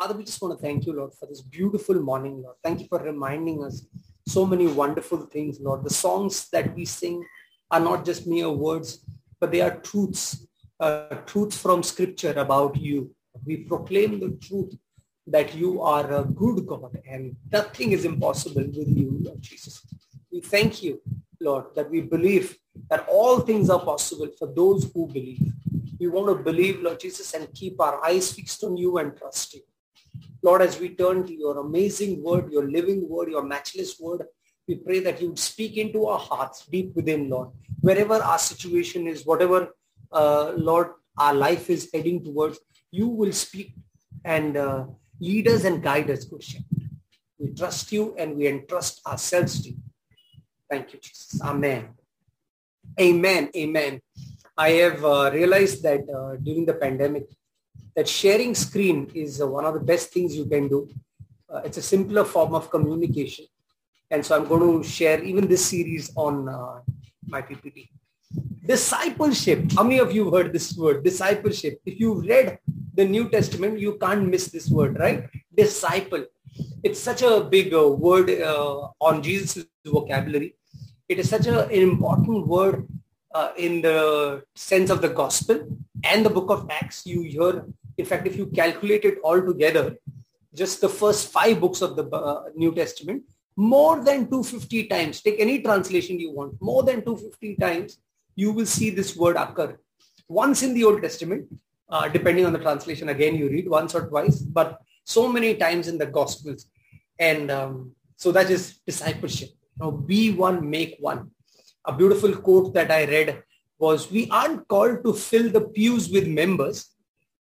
Father, we just want to thank you, Lord, for this beautiful morning, Lord. Thank you for reminding us so many wonderful things, Lord. The songs that we sing are not just mere words, but they are truths, uh, truths from scripture about you. We proclaim the truth that you are a good God and nothing is impossible with you, Lord Jesus. We thank you, Lord, that we believe that all things are possible for those who believe. We want to believe, Lord Jesus, and keep our eyes fixed on you and trust you. Lord, as we turn to your amazing word, your living word, your matchless word, we pray that you would speak into our hearts deep within, Lord. Wherever our situation is, whatever, uh, Lord, our life is heading towards, you will speak and uh, lead us and guide us, good shepherd. We trust you and we entrust ourselves to you. Thank you, Jesus. Amen. Amen. Amen. I have uh, realized that uh, during the pandemic, that sharing screen is uh, one of the best things you can do. Uh, it's a simpler form of communication. And so I'm going to share even this series on uh, my PPT. Discipleship. How many of you heard this word? Discipleship. If you've read the New Testament, you can't miss this word, right? Disciple. It's such a big uh, word uh, on Jesus' vocabulary. It is such a, an important word uh, in the sense of the gospel and the book of Acts. You hear in fact, if you calculate it all together, just the first five books of the uh, New Testament, more than 250 times, take any translation you want, more than 250 times, you will see this word occur. Once in the Old Testament, uh, depending on the translation, again, you read once or twice, but so many times in the Gospels. And um, so that is discipleship. Now, be one, make one. A beautiful quote that I read was, we aren't called to fill the pews with members,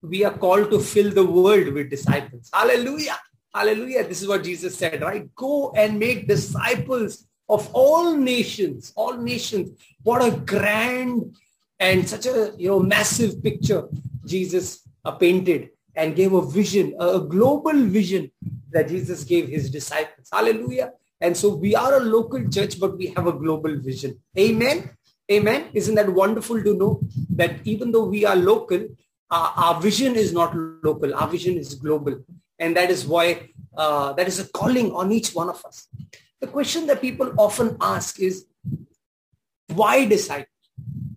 we are called to fill the world with disciples. Hallelujah. Hallelujah. This is what Jesus said, right? Go and make disciples of all nations, all nations. What a grand and such a, you know, massive picture Jesus uh, painted and gave a vision, a global vision that Jesus gave his disciples. Hallelujah. And so we are a local church, but we have a global vision. Amen. Amen. Isn't that wonderful to know that even though we are local, our, our vision is not local. Our vision is global. And that is why uh, that is a calling on each one of us. The question that people often ask is, why disciple?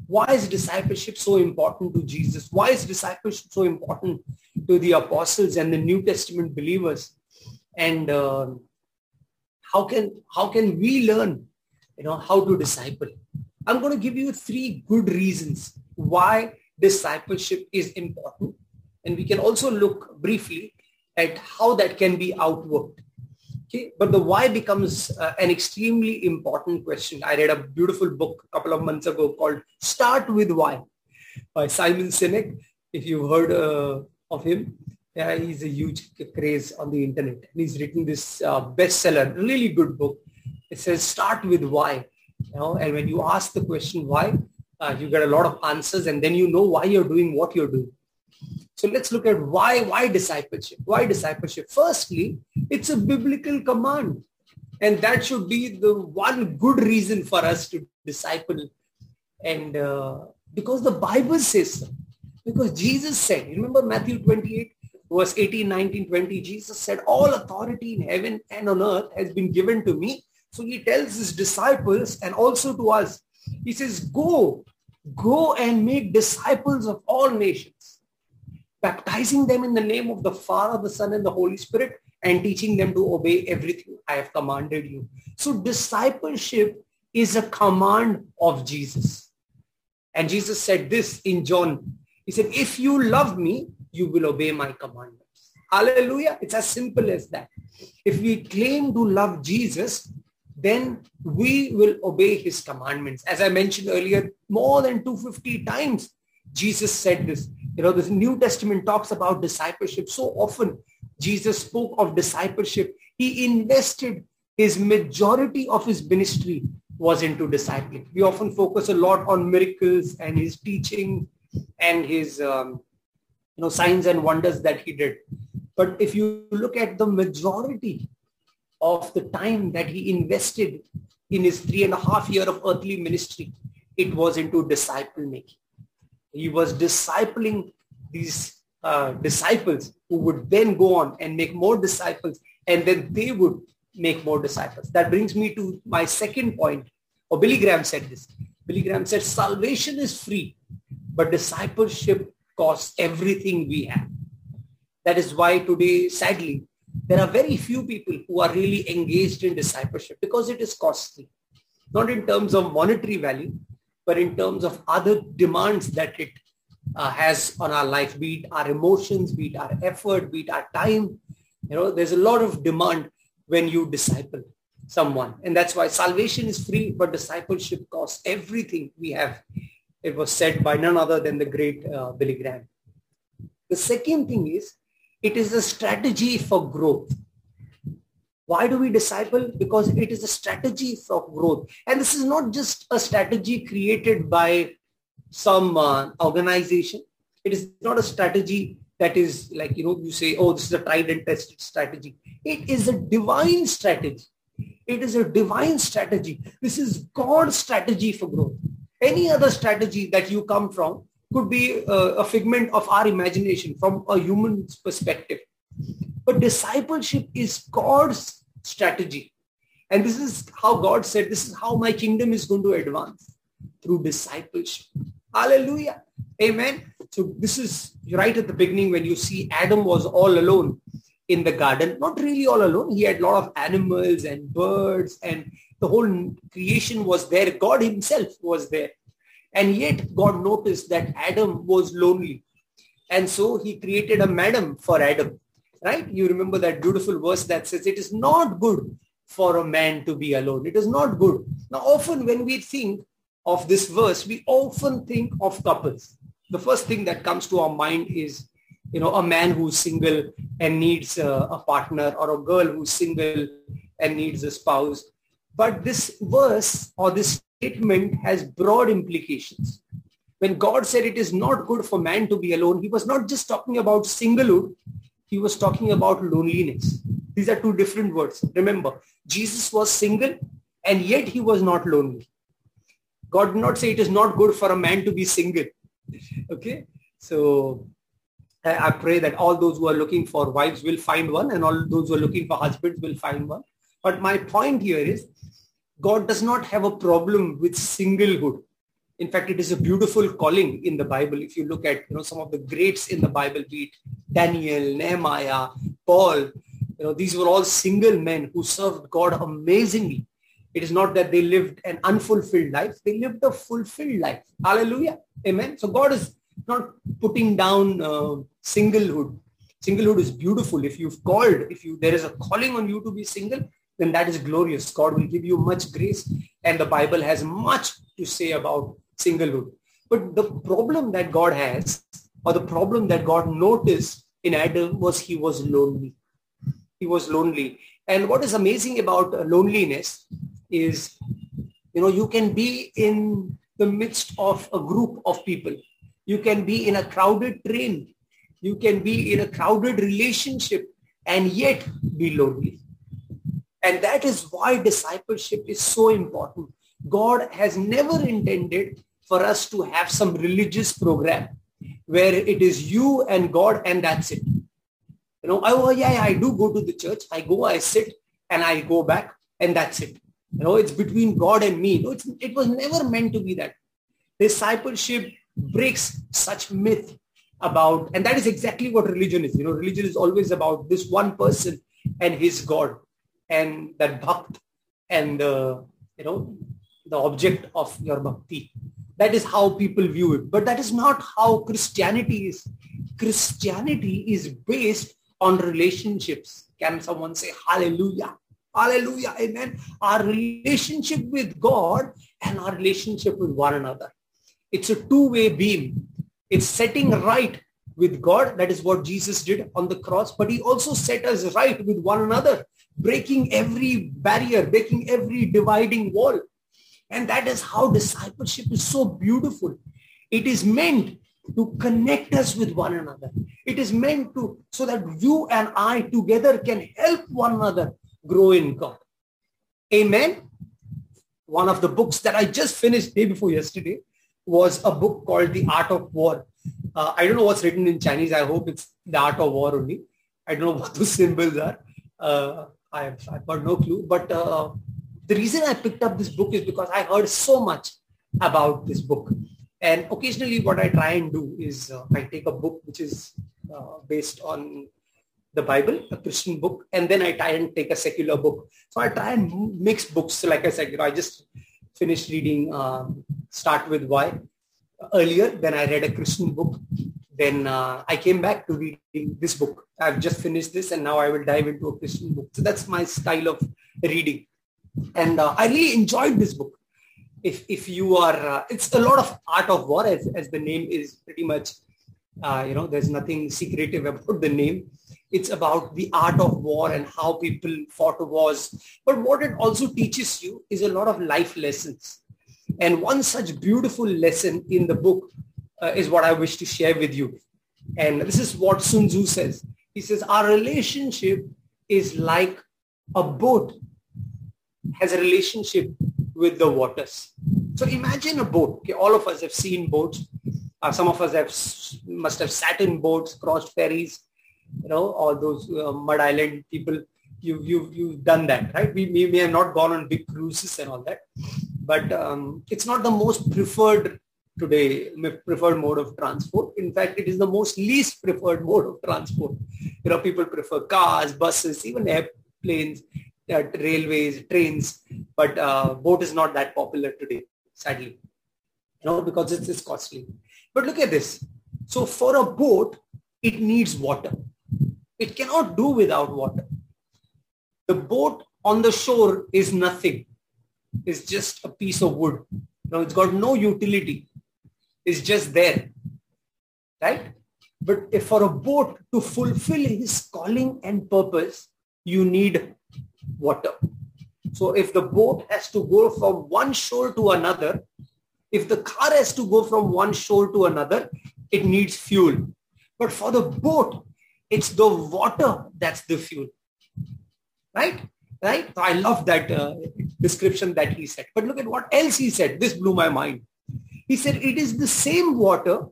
Why is discipleship so important to Jesus? Why is discipleship so important to the apostles and the New Testament believers? And uh, how can how can we learn, you know, how to disciple? I'm going to give you three good reasons why discipleship is important. And we can also look briefly at how that can be outworked. Okay, but the why becomes uh, an extremely important question. I read a beautiful book a couple of months ago called Start with Why by Simon Sinek. If you've heard uh, of him, yeah, he's a huge craze on the internet. And he's written this uh, bestseller, really good book. It says start with why. You know, and when you ask the question why, uh, you get a lot of answers and then you know why you're doing what you're doing. So let's look at why, why discipleship? Why discipleship? Firstly, it's a biblical command. And that should be the one good reason for us to disciple. And uh, because the Bible says so. Because Jesus said, remember Matthew 28, verse 18, 19, 20, Jesus said, all authority in heaven and on earth has been given to me. So he tells his disciples and also to us, he says, go, go and make disciples of all nations, baptizing them in the name of the Father, the Son, and the Holy Spirit, and teaching them to obey everything I have commanded you. So discipleship is a command of Jesus. And Jesus said this in John. He said, if you love me, you will obey my commandments. Hallelujah. It's as simple as that. If we claim to love Jesus, then we will obey his commandments. As I mentioned earlier, more than 250 times Jesus said this. You know, the New Testament talks about discipleship so often. Jesus spoke of discipleship. He invested his majority of his ministry was into discipling. We often focus a lot on miracles and his teaching and his um, you know signs and wonders that he did. But if you look at the majority of the time that he invested in his three and a half year of earthly ministry, it was into disciple making. He was discipling these uh, disciples who would then go on and make more disciples and then they would make more disciples. That brings me to my second point. Or oh, Billy Graham said this. Billy Graham said, salvation is free, but discipleship costs everything we have. That is why today, sadly, there are very few people who are really engaged in discipleship because it is costly. Not in terms of monetary value, but in terms of other demands that it uh, has on our life, be it our emotions, be it our effort, be it our time. You know, there's a lot of demand when you disciple someone. And that's why salvation is free, but discipleship costs everything we have. It was said by none other than the great uh, Billy Graham. The second thing is, it is a strategy for growth. Why do we disciple? Because it is a strategy for growth. And this is not just a strategy created by some uh, organization. It is not a strategy that is like, you know, you say, oh, this is a tried and tested strategy. It is a divine strategy. It is a divine strategy. This is God's strategy for growth. Any other strategy that you come from could be a, figment of our imagination from a human's perspective. But discipleship is God's strategy. And this is how God said, this is how my kingdom is going to advance through discipleship. Hallelujah. Amen. So this is right at the beginning when you see Adam was all alone in the garden. Not really all alone. He had a lot of animals and birds and the whole creation was there. God himself was there. And yet God noticed that Adam was lonely. And so he created a madam for Adam. Right? You remember that beautiful verse that says it is not good for a man to be alone. It is not good. Now often when we think of this verse, we often think of couples. The first thing that comes to our mind is, you know, a man who's single and needs a, a partner or a girl who's single and needs a spouse. But this verse or this statement has broad implications. When God said it is not good for man to be alone, he was not just talking about singlehood, he was talking about loneliness. These are two different words. Remember, Jesus was single and yet he was not lonely. God did not say it is not good for a man to be single. Okay. So I pray that all those who are looking for wives will find one and all those who are looking for husbands will find one. But my point here is God does not have a problem with singlehood. In fact, it is a beautiful calling in the Bible. If you look at you know some of the greats in the Bible, be it Daniel, Nehemiah, Paul, you know these were all single men who served God amazingly. It is not that they lived an unfulfilled life; they lived a fulfilled life. Hallelujah, Amen. So God is not putting down uh, singlehood. Singlehood is beautiful. If you've called, if you there is a calling on you to be single, then that is glorious. God will give you much grace and the Bible has much to say about singlehood. But the problem that God has or the problem that God noticed in Adam was he was lonely. He was lonely. And what is amazing about uh, loneliness is, you know, you can be in the midst of a group of people. You can be in a crowded train. You can be in a crowded relationship and yet be lonely. And that is why discipleship is so important. God has never intended for us to have some religious program where it is you and God and that's it. You know, oh, oh yeah, I do go to the church. I go, I sit and I go back and that's it. You know, it's between God and me. No, it was never meant to be that. Discipleship breaks such myth about, and that is exactly what religion is. You know, religion is always about this one person and his God and that bhakt and the, you know, the object of your bhakti. That is how people view it. But that is not how Christianity is. Christianity is based on relationships. Can someone say hallelujah? Hallelujah. Amen. Our relationship with God and our relationship with one another. It's a two-way beam. It's setting right with God. That is what Jesus did on the cross. But he also set us right with one another breaking every barrier, breaking every dividing wall. And that is how discipleship is so beautiful. It is meant to connect us with one another. It is meant to, so that you and I together can help one another grow in God. Amen. One of the books that I just finished day before yesterday was a book called The Art of War Uh, I don't know what's written in Chinese. I hope it's the art of war only. I don't know what those symbols are. Uh, I have, I've got no clue. But uh, the reason I picked up this book is because I heard so much about this book. And occasionally what I try and do is uh, I take a book which is uh, based on the Bible, a Christian book, and then I try and take a secular book. So I try and mix books. So like I said, you know, I just finished reading um, Start With Why earlier. Then I read a Christian book. Then uh, I came back to reading this book. I've just finished this and now I will dive into a Christian book. So that's my style of reading. And uh, I really enjoyed this book. If, if you are, uh, it's a lot of art of war as, as the name is pretty much, uh, you know, there's nothing secretive about the name. It's about the art of war and how people fought wars. But what it also teaches you is a lot of life lessons. And one such beautiful lesson in the book uh, is what I wish to share with you. And this is what Sun Tzu says. He says, our relationship is like a boat has a relationship with the waters. So imagine a boat. Okay, all of us have seen boats. Uh, some of us have must have sat in boats, crossed ferries, you know, all those uh, Madh Island people. You've, you've, you've done that, right? We may, may have not gone on big cruises and all that, but um, it's not the most preferred today preferred mode of transport. In fact, it is the most least preferred mode of transport. You know, people prefer cars, buses, even airplanes, uh, railways, trains, but uh, boat is not that popular today, sadly. You know, because it's, it's costly. But look at this. So for a boat, it needs water. It cannot do without water. The boat on the shore is nothing. It's just a piece of wood. Now it's got no utility. It's just there. Right? But if for a boat to fulfill his calling and purpose, you need water. So if the boat has to go from one shore to another, if the car has to go from one shore to another, it needs fuel. But for the boat, it's the water that's the fuel. Right? Right? So I love that uh, description that he said. But look at what else he said. This blew my mind. He said it is the same water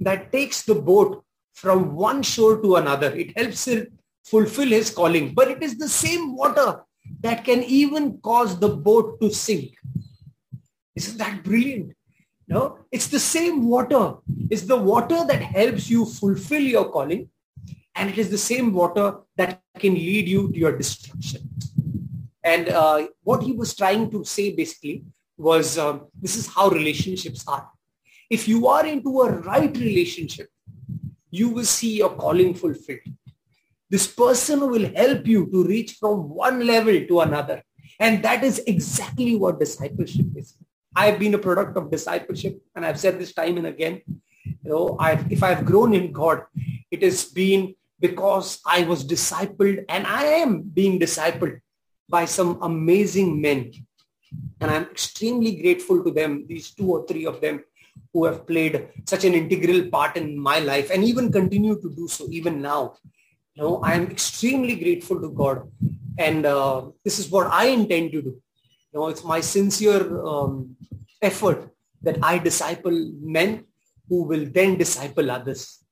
that takes the boat from one shore to another. It helps him fulfill his calling. But it is the same water that can even cause the boat to sink. Isn't that brilliant? No, it's the same water. It's the water that helps you fulfill your calling. And it is the same water that can lead you to your destruction. And uh, what he was trying to say basically was um, this is how relationships are. If you are into a right relationship, you will see your calling fulfilled. This person will help you to reach from one level to another. And that is exactly what discipleship is. I've been a product of discipleship and I've said this time and again, you know, I've, if I've grown in God, it has been because I was discipled and I am being discipled by some amazing men. And I'm extremely grateful to them, these two or three of them who have played such an integral part in my life and even continue to do so even now. You know, I am extremely grateful to God. And uh, this is what I intend to do. You know, it's my sincere um, effort that I disciple men who will then disciple others.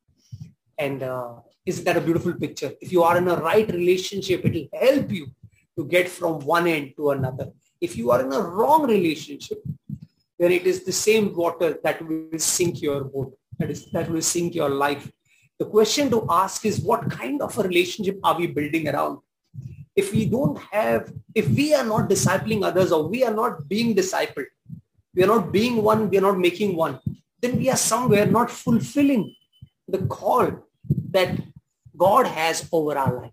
And uh, isn't that a beautiful picture? If you are in a right relationship, it will help you to get from one end to another. If you are in a wrong relationship, then it is the same water that will sink your boat. That is, that will sink your life. The question to ask is what kind of a relationship are we building around? If we don't have, if we are not discipling others or we are not being discipled, we are not being one, we are not making one, then we are somewhere not fulfilling the call that God has over our life.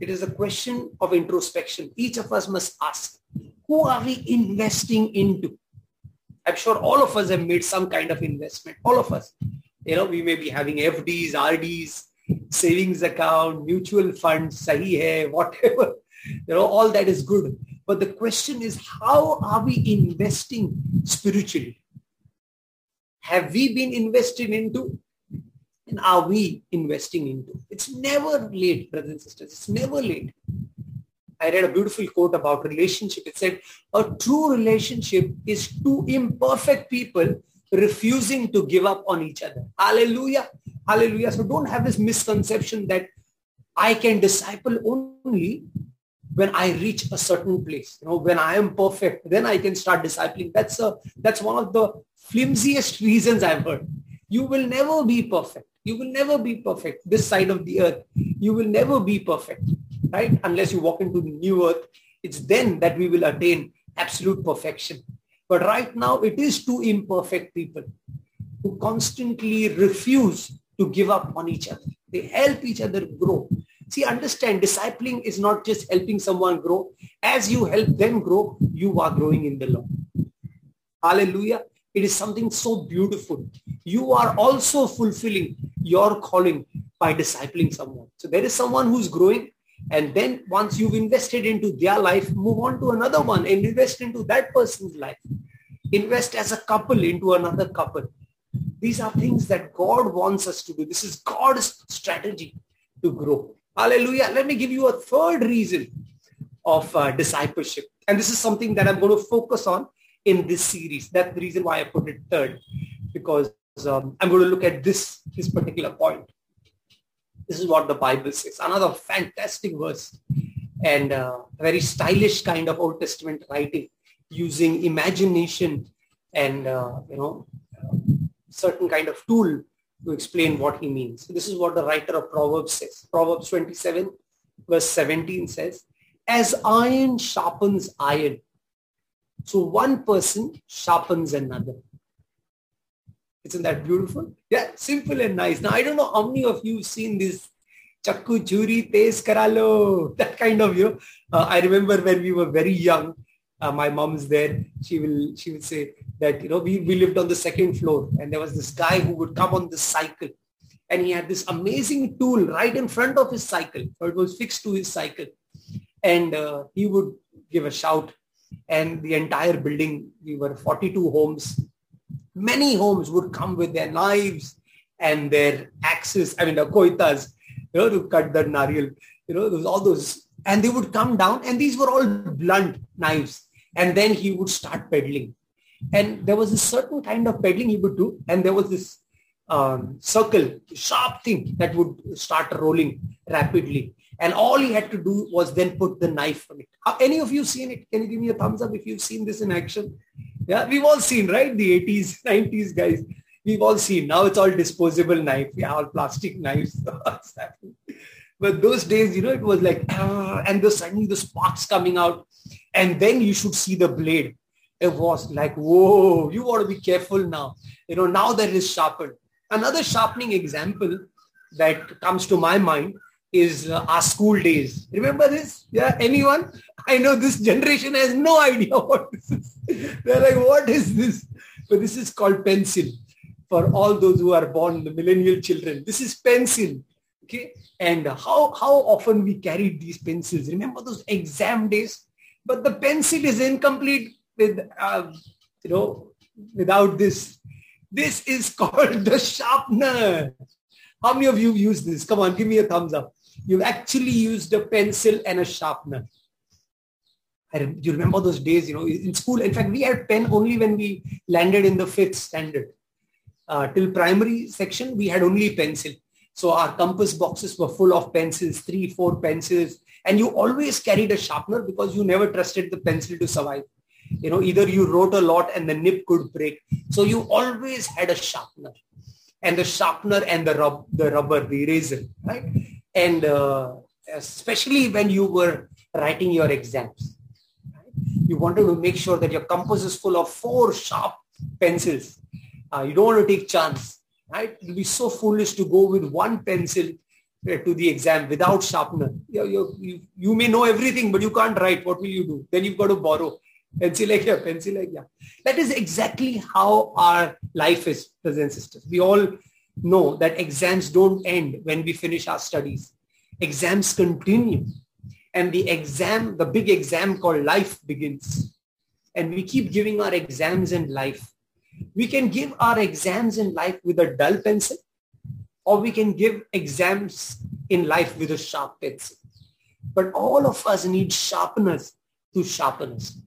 It is a question of introspection. Each of us must ask, who are we investing into? I'm sure all of us have made some kind of investment. All of us you know, we may be having FDs, RDs, savings account, mutual funds, sahi hai, whatever. You know, all that is good. But the question is, how are we investing spiritually? Have we been invested into? And are we investing into? It's never late, brothers and sisters. It's never late. I read a beautiful quote about relationship. It said, a true relationship is two imperfect people refusing to give up on each other. Hallelujah. Hallelujah. So don't have this misconception that I can disciple only when I reach a certain place. You know, when I am perfect, then I can start discipling. That's a that's one of the flimsiest reasons I've heard. You will never be perfect. You will never be perfect. This side of the earth, you will never be perfect, right? Unless you walk into the new earth. It's then that we will attain absolute perfection. But right now, it is two imperfect people who constantly refuse to give up on each other. They help each other grow. See, understand, discipling is not just helping someone grow. As you help them grow, you are growing in the Lord. Hallelujah. It is something so beautiful. You are also fulfilling your calling by discipling someone. So there is someone who's growing and then once you've invested into their life, move on to another one and invest into that person's life. Invest as a couple into another couple. These are things that God wants us to do. This is God's strategy to grow. Hallelujah. Let me give you a third reason of uh, discipleship. And this is something that I'm going to focus on in this series. That's the reason why I put it third, because um, I'm going to look at this, this particular point. This is what the Bible says. Another fantastic verse and uh, very stylish kind of Old Testament writing using imagination and, uh, you know, certain kind of tool to explain what he means. This is what the writer of Proverbs says. Proverbs 27 verse 17 says, as iron sharpens iron, so one person sharpens another. Isn't that beautiful? Yeah, simple and nice. Now, I don't know how many of you have seen this chakku churi tez karalo, that kind of, you know. Uh, I remember when we were very young, uh, my mom's there. She will, she would say that, you know, we, we lived on the second floor and there was this guy who would come on the cycle and he had this amazing tool right in front of his cycle. So it was fixed to his cycle. And uh, he would give a shout and the entire building, we were 42 homes many homes would come with their knives and their axes, I mean, the koitas, you know, to cut the nariyal, you know, those, all those. And they would come down and these were all blunt knives. And then he would start peddling. And there was a certain kind of peddling he would do. And there was this um, circle, sharp thing that would start rolling rapidly. And all he had to do was then put the knife on it. Have any of you seen it? Can you give me a thumbs up if you've seen this in action? Yeah, we've all seen, right? The 80s, 90s guys. We've all seen. Now it's all disposable knife. Yeah, all plastic knives. but those days, you know, it was like, uh, and the suddenly the sparks coming out. And then you should see the blade. It was like, whoa, you want to be careful now. You know, now that is sharpened. Another sharpening example that comes to my mind is uh, our school days. Remember this? Yeah, anyone? I know this generation has no idea what this is. They're like, what is this? But this is called pencil. For all those who are born, the millennial children, this is pencil. Okay. And how, how often we carried these pencils. Remember those exam days? But the pencil is incomplete with, uh, you know, without this. This is called the sharpener. How many of you use this? Come on, give me a thumbs up. You've actually used a pencil and a sharpener. I, do you remember those days, you know, in school? In fact, we had pen only when we landed in the fifth standard. Uh, till primary section, we had only pencil. So our compass boxes were full of pencils, three, four pencils. And you always carried a sharpener because you never trusted the pencil to survive. You know, either you wrote a lot and the nib could break. So you always had a sharpener. And the sharpener and the, rub, the rubber, the eraser, right? And uh, especially when you were writing your exams you wanted to make sure that your compass is full of four sharp pencils. Uh, you don't want to take chance, right? Will be so foolish to go with one pencil uh, to the exam without sharpener. You, you, you, you may know everything, but you can't write. What will you do? Then you've got to borrow. Pencil like yeah, pencil like yeah. That is exactly how our life is, brothers and sisters. We all know that exams don't end when we finish our studies. Exams continue and the exam, the big exam called life begins. And we keep giving our exams in life. We can give our exams in life with a dull pencil or we can give exams in life with a sharp pencil. But all of us need sharpeners to sharpen us.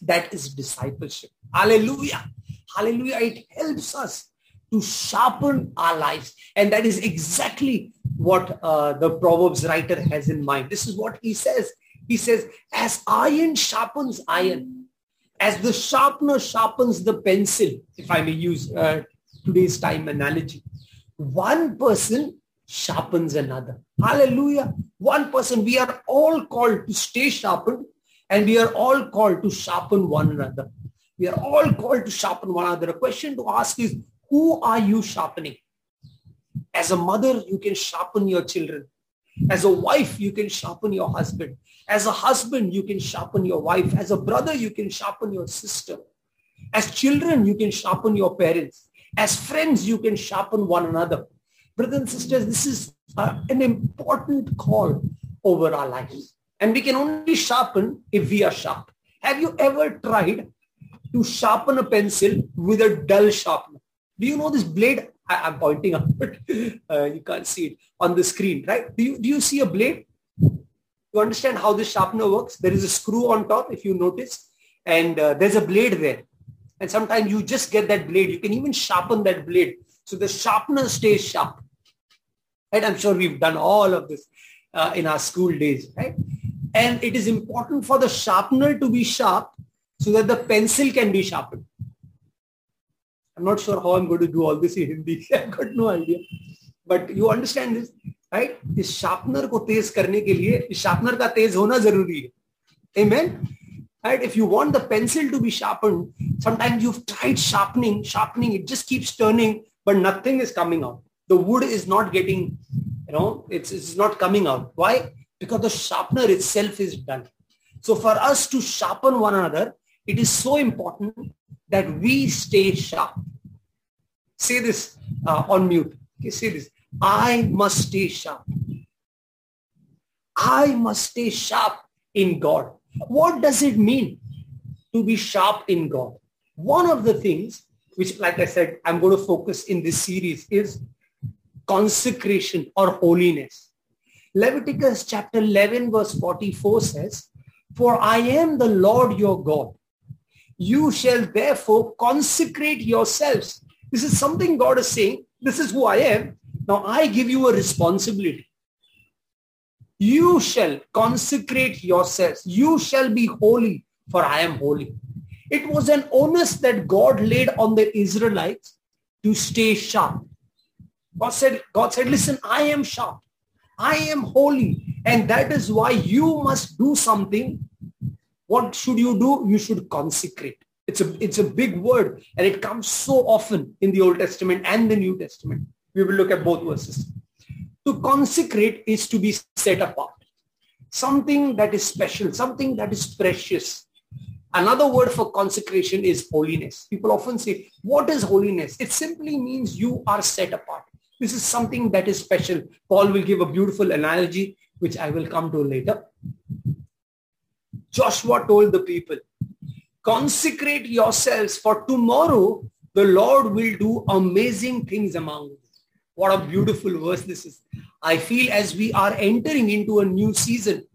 That is discipleship. Hallelujah. Hallelujah. It helps us to sharpen our lives. And that is exactly what uh, the Proverbs writer has in mind. This is what he says. He says, as iron sharpens iron, as the sharpener sharpens the pencil, if I may use uh, today's time analogy, one person sharpens another. Hallelujah. One person, we are all called to stay sharpened and we are all called to sharpen one another. We are all called to sharpen one another. A question to ask is, who are you sharpening? As a mother, you can sharpen your children. As a wife, you can sharpen your husband. As a husband, you can sharpen your wife. As a brother, you can sharpen your sister. As children, you can sharpen your parents. As friends, you can sharpen one another. Brothers and sisters, this is uh, an important call over our lives. And we can only sharpen if we are sharp. Have you ever tried to sharpen a pencil with a dull sharpener? Do you know this blade? I, am pointing up, but uh, you can't see it on the screen, right? Do you, do you see a blade? You understand how this sharpener works? There is a screw on top, if you notice, and uh, there's a blade there. And sometimes you just get that blade. You can even sharpen that blade. So the sharpener stays sharp. Right? I'm sure we've done all of this uh, in our school days, right? And it is important for the sharpener to be sharp so that the pencil can be sharpened. I'm not sure how I'm going to do all this in Hindi. I've got no idea. But you understand this, right? इस sharpener को तेज करने के लिए इस sharpener का तेज होना जरूरी है. Amen. Right? If you want the pencil to be sharpened, sometimes you've tried sharpening, sharpening, it just keeps turning, but nothing is coming out. The wood is not getting, you know, it's, it's not coming out. Why? Because the sharpener itself is done. So for us to sharpen one another, it is so important that we stay sharp. Say this uh, on mute. Okay, say this. I must stay sharp. I must stay sharp in God. What does it mean to be sharp in God? One of the things which, like I said, I'm going to focus in this series is consecration or holiness. Leviticus chapter 11 verse 44 says, For I am the Lord your God. You shall therefore consecrate yourselves. This is something God is saying. This is who I am. Now I give you a responsibility. You shall consecrate yourselves. You shall be holy, for I am holy. It was an onus that God laid on the Israelites to stay sharp. God said, God said, listen, I am sharp. I am holy. And that is why you must do something. What should you do? You should consecrate. It's a, it's a big word and it comes so often in the Old Testament and the New Testament. We will look at both verses. To consecrate is to be set apart. Something that is special, something that is precious. Another word for consecration is holiness. People often say, what is holiness? It simply means you are set apart. This is something that is special. Paul will give a beautiful analogy, which I will come to later. Joshua told the people, consecrate yourselves for tomorrow the Lord will do amazing things among you. What a beautiful verse this is. I feel as we are entering into a new season,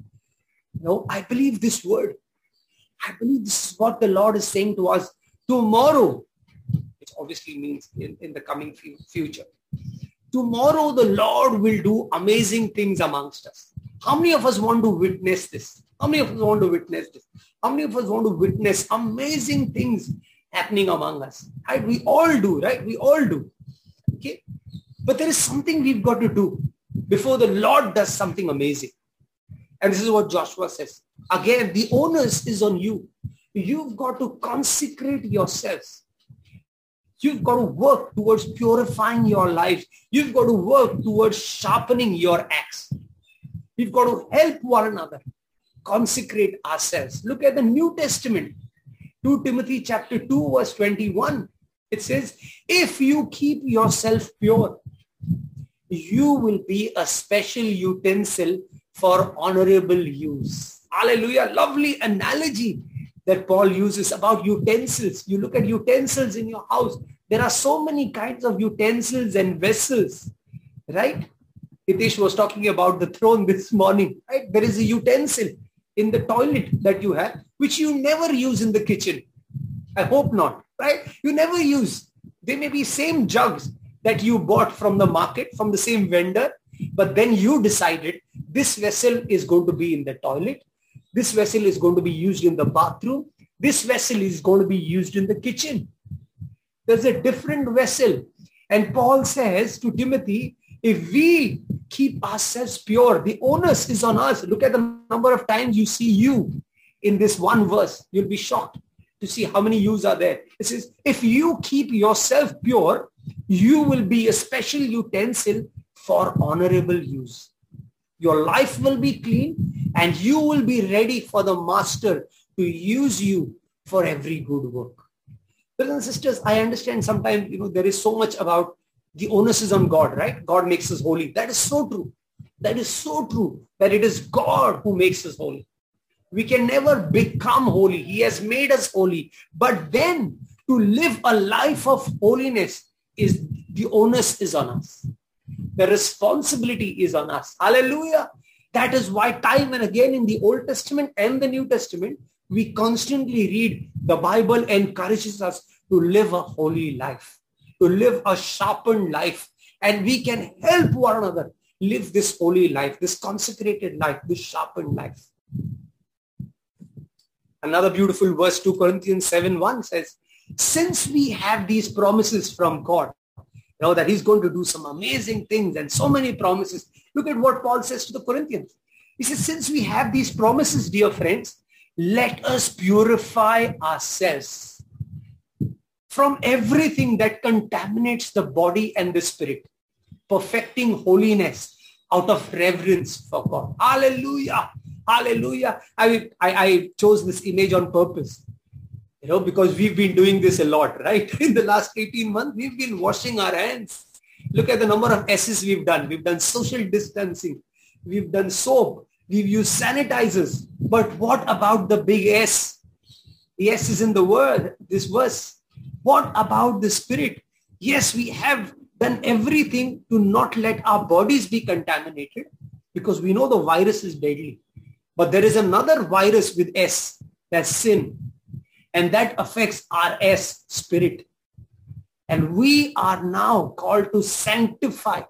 know, I believe this word. I believe this is what the Lord is saying to us tomorrow, which obviously means in, in the coming future. Tomorrow the Lord will do amazing things amongst us. How many of us want to witness this? How many of us want to witness this? How many of us want to witness amazing things happening among us? Right? We all do, right? We all do. Okay. But there is something we've got to do before the Lord does something amazing. And this is what Joshua says. Again, the onus is on you. You've got to consecrate yourselves. You've got to work towards purifying your lives. You've got to work towards sharpening your axe. You've got to help one another, consecrate ourselves. Look at the New Testament, 2 Timothy chapter 2, verse 21. It says, if you keep yourself pure, you will be a special utensil for honorable use. Hallelujah. Lovely analogy that Paul uses about utensils. You look at utensils in your house. There are so many kinds of utensils and vessels, right? Hitesh was talking about the throne this morning, right? There is a utensil in the toilet that you have, which you never use in the kitchen. I hope not. right? You never use. They may be same jugs that you bought from the market, from the same vendor, but then you decided this vessel is going to be in the toilet. This vessel is going to be used in the bathroom. This vessel is going to be used in the kitchen. There's a different vessel. And Paul says to Timothy, if we keep ourselves pure, the onus is on us. Look at the number of times you see you in this one verse. You'll be shocked to see how many yous are there. It says, if you keep yourself pure, you will be a special utensil for honorable use. Your life will be clean and you will be ready for the master to use you for every good work. Brothers and sisters, I understand sometimes, you know, there is so much about the onus is on God, right? God makes us holy. That is so true. That is so true that it is God who makes us holy. We can never become holy. He has made us holy. But then to live a life of holiness is the onus is on us. The responsibility is on us. Hallelujah. That is why time and again in the Old Testament and the New Testament, we constantly read the Bible encourages us to live a holy life, to live a sharpened life. And we can help one another live this holy life, this consecrated life, this sharpened life. Another beautiful verse, 2 Corinthians 7 1 says, since we have these promises from God, you know, that he's going to do some amazing things and so many promises. Look at what Paul says to the Corinthians. He says, since we have these promises, dear friends, let us purify ourselves from everything that contaminates the body and the spirit, perfecting holiness out of reverence for God. Hallelujah. Hallelujah. I, I, I chose this image on purpose you know, because we've been doing this a lot, right? In the last 18 months, we've been washing our hands. Look at the number of S's we've done. We've done social distancing. We've done soap. We've used sanitizers. But what about the big S? The S is in the word, this verse. What about the spirit? Yes, we have done everything to not let our bodies be contaminated because we know the virus is deadly. But there is another virus with S, that's sin and that affects our S spirit. And we are now called to sanctify,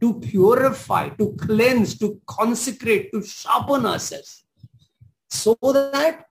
to purify, to cleanse, to consecrate, to sharpen ourselves so that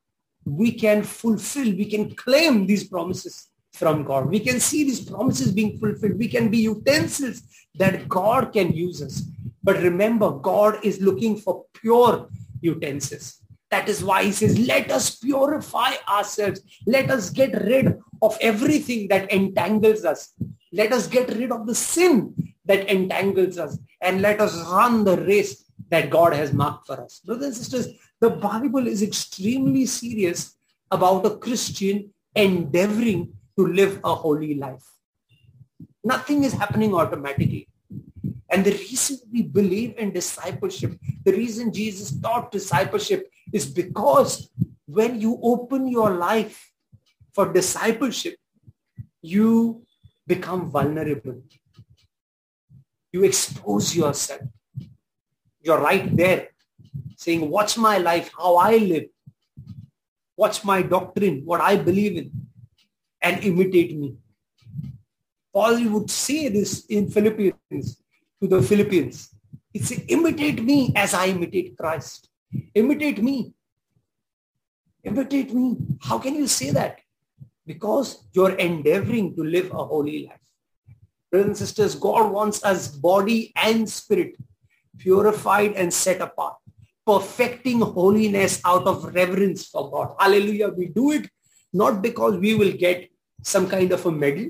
we can fulfill, we can claim these promises from God. We can see these promises being fulfilled. We can be utensils that God can use us. But remember, God is looking for pure utensils. That is why he says, let us purify ourselves. Let us get rid of everything that entangles us. Let us get rid of the sin that entangles us. And let us run the race that God has marked for us. Brothers and sisters, the Bible is extremely serious about a Christian endeavoring to live a holy life. Nothing is happening automatically. And the reason we believe in discipleship, the reason Jesus taught discipleship is because when you open your life for discipleship, you become vulnerable. You expose yourself. You're right there saying, watch my life, how I live. Watch my doctrine, what I believe in, and imitate me. Paul would say this in Philippians to the Philippians. He imitate me as I imitate Christ. Imitate me. Imitate me. How can you say that? Because you're endeavoring to live a holy life. Brothers and sisters, God wants us body and spirit purified and set apart, perfecting holiness out of reverence for God. Hallelujah. We do it not because we will get some kind of a medal,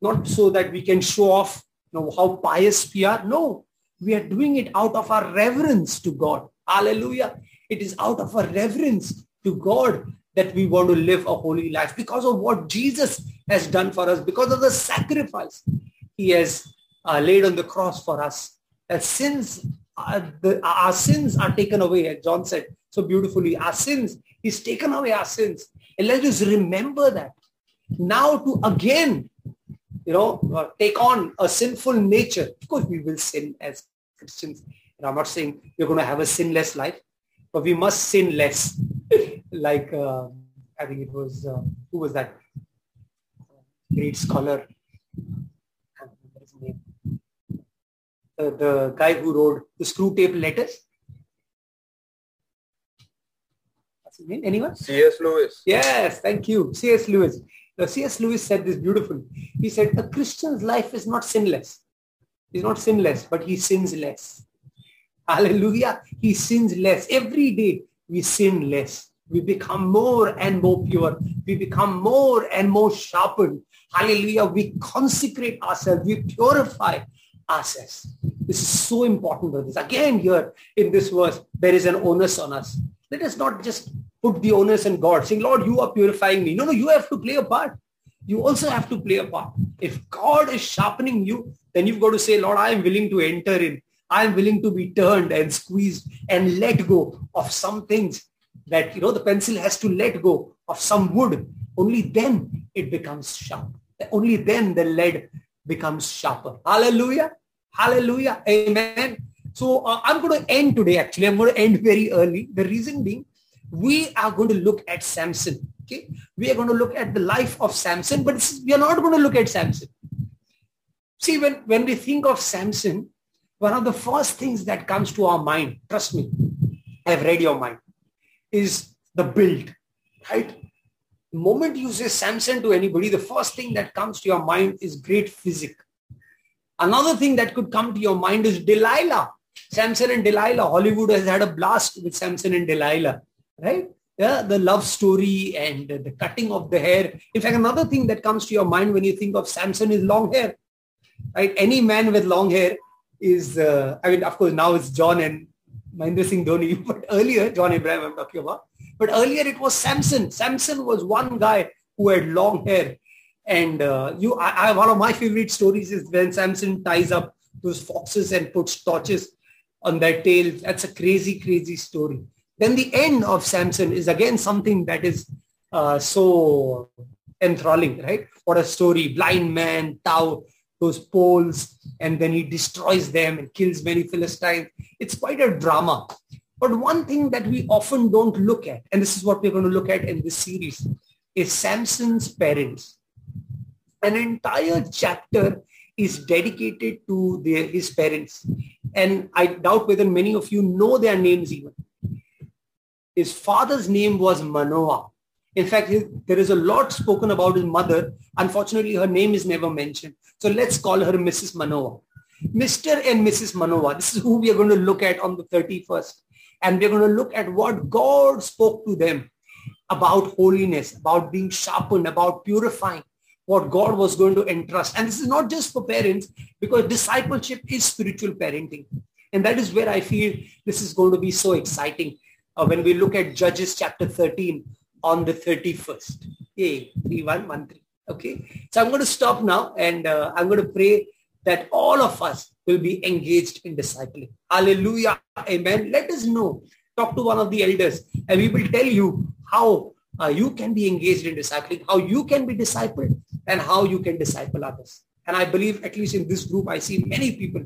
not so that we can show off you know, how pious we are. No, we are doing it out of our reverence to God. Hallelujah. It is out of our reverence to God that we want to live a holy life because of what Jesus has done for us, because of the sacrifice he has uh, laid on the cross for us. That sins, uh, the, our sins are taken away, as John said so beautifully. Our sins, he's taken away our sins. And let us remember that. Now to again, you know, uh, take on a sinful nature. Of course, we will sin as Christians. And I'm not saying we're going to have a sinless life, but we must sin less. like, uh, I think it was, uh, who was that? great scholar. Uh, the guy who wrote the Screwtape Letters. What's his name? Anyone? C.S. Lewis. Yes, thank you. C.S. Lewis. Now, C.S. Lewis said this beautifully. He said, a Christian's life is not sinless. He's not sinless, but he sins less. Hallelujah. He sins less. Every day we sin less. We become more and more pure. We become more and more sharpened. Hallelujah. We consecrate ourselves. We purify ourselves. This is so important, brothers. Again, here in this verse, there is an onus on us. Let us not just put the onus on God, saying, Lord, you are purifying me. No, no, you have to play a part. You also have to play a part. If God is sharpening you, then you've got to say, Lord, I am willing to enter in. I am willing to be turned and squeezed and let go of some things that, you know, the pencil has to let go of some wood. Only then it becomes sharp. Only then the lead becomes sharper. Hallelujah. Hallelujah. Amen. So uh, I'm going to end today. Actually, I'm going to end very early. The reason being, we are going to look at Samson. Okay. We are going to look at the life of Samson, but we are not going to look at Samson. See, when, when we think of Samson, one of the first things that comes to our mind, trust me, I've read your mind, is the build, right? The moment you say Samson to anybody, the first thing that comes to your mind is great physique. Another thing that could come to your mind is Delilah. Samson and Delilah. Hollywood has had a blast with Samson and Delilah, right? Yeah, the love story and the cutting of the hair. In fact, another thing that comes to your mind when you think of Samson is long hair, right? Any man with long hair is, uh, I mean, of course, now it's John and Mahendra Singh Dhoni, but earlier, John Abraham I'm talking about, but earlier it was Samson. Samson was one guy who had long hair. And uh, you, I, I, one of my favorite stories is when Samson ties up those foxes and puts torches on their tails. That's a crazy, crazy story. Then the end of Samson is again something that is uh, so enthralling, right? What a story. Blind man, Tau, those poles, and then he destroys them and kills many Philistines. It's quite a drama. But one thing that we often don't look at, and this is what we're going to look at in this series, is Samson's parents. An entire chapter is dedicated to their, his parents. And I doubt whether many of you know their names even. His father's name was Manoah. In fact, there is a lot spoken about his mother. Unfortunately, her name is never mentioned. So let's call her Mrs. Manoah. Mr. and Mrs. Manoah. This is who we are going to look at on the 31st. And we're going to look at what God spoke to them about holiness, about being sharpened, about purifying, what God was going to entrust. And this is not just for parents because discipleship is spiritual parenting. And that is where I feel this is going to be so exciting uh, when we look at Judges chapter 13 on the 31st. Yay, 3113. Okay. So I'm going to stop now and uh, I'm going to pray that all of us will be engaged in discipling. Hallelujah. Amen. Let us know. Talk to one of the elders and we will tell you how uh, you can be engaged in discipling, how you can be discipled and how you can disciple others. And I believe at least in this group, I see many people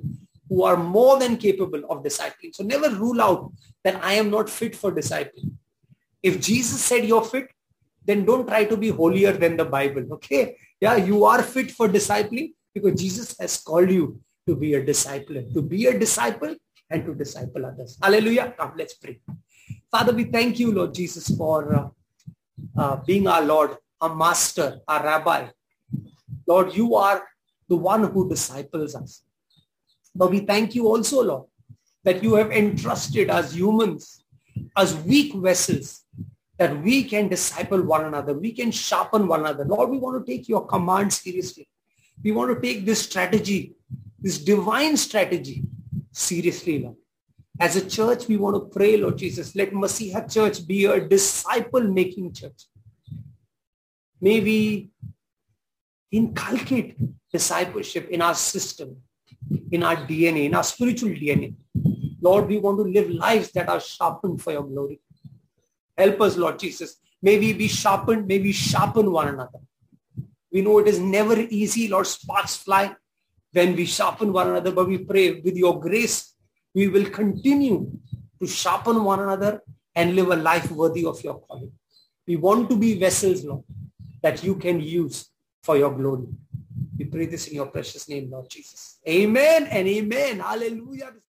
who are more than capable of discipling. So never rule out that I am not fit for discipling. If Jesus said you're fit, then don't try to be holier than the Bible. Okay. Yeah, you are fit for discipling because Jesus has called you to be a disciple, to be a disciple and to disciple others. Hallelujah. Come, let's pray. Father, we thank you, Lord Jesus, for uh, uh, being our Lord, our master, our rabbi. Lord, you are the one who disciples us. But we thank you also, Lord, that you have entrusted us humans, as weak vessels, that we can disciple one another. We can sharpen one another. Lord, we want to take your command seriously. We want to take this strategy, this divine strategy seriously, Lord. As a church, we want to pray, Lord Jesus, let Masiha Church be a disciple-making church. May we inculcate discipleship in our system, in our DNA, in our spiritual DNA. Lord, we want to live lives that are sharpened for your glory. Help us, Lord Jesus. May we be sharpened. May we sharpen one another. We know it is never easy. Lord, sparks fly when we sharpen one another, but we pray with your grace, we will continue to sharpen one another and live a life worthy of your calling. We want to be vessels, Lord, that you can use for your glory. We pray this in your precious name, Lord Jesus. Amen and amen. Hallelujah.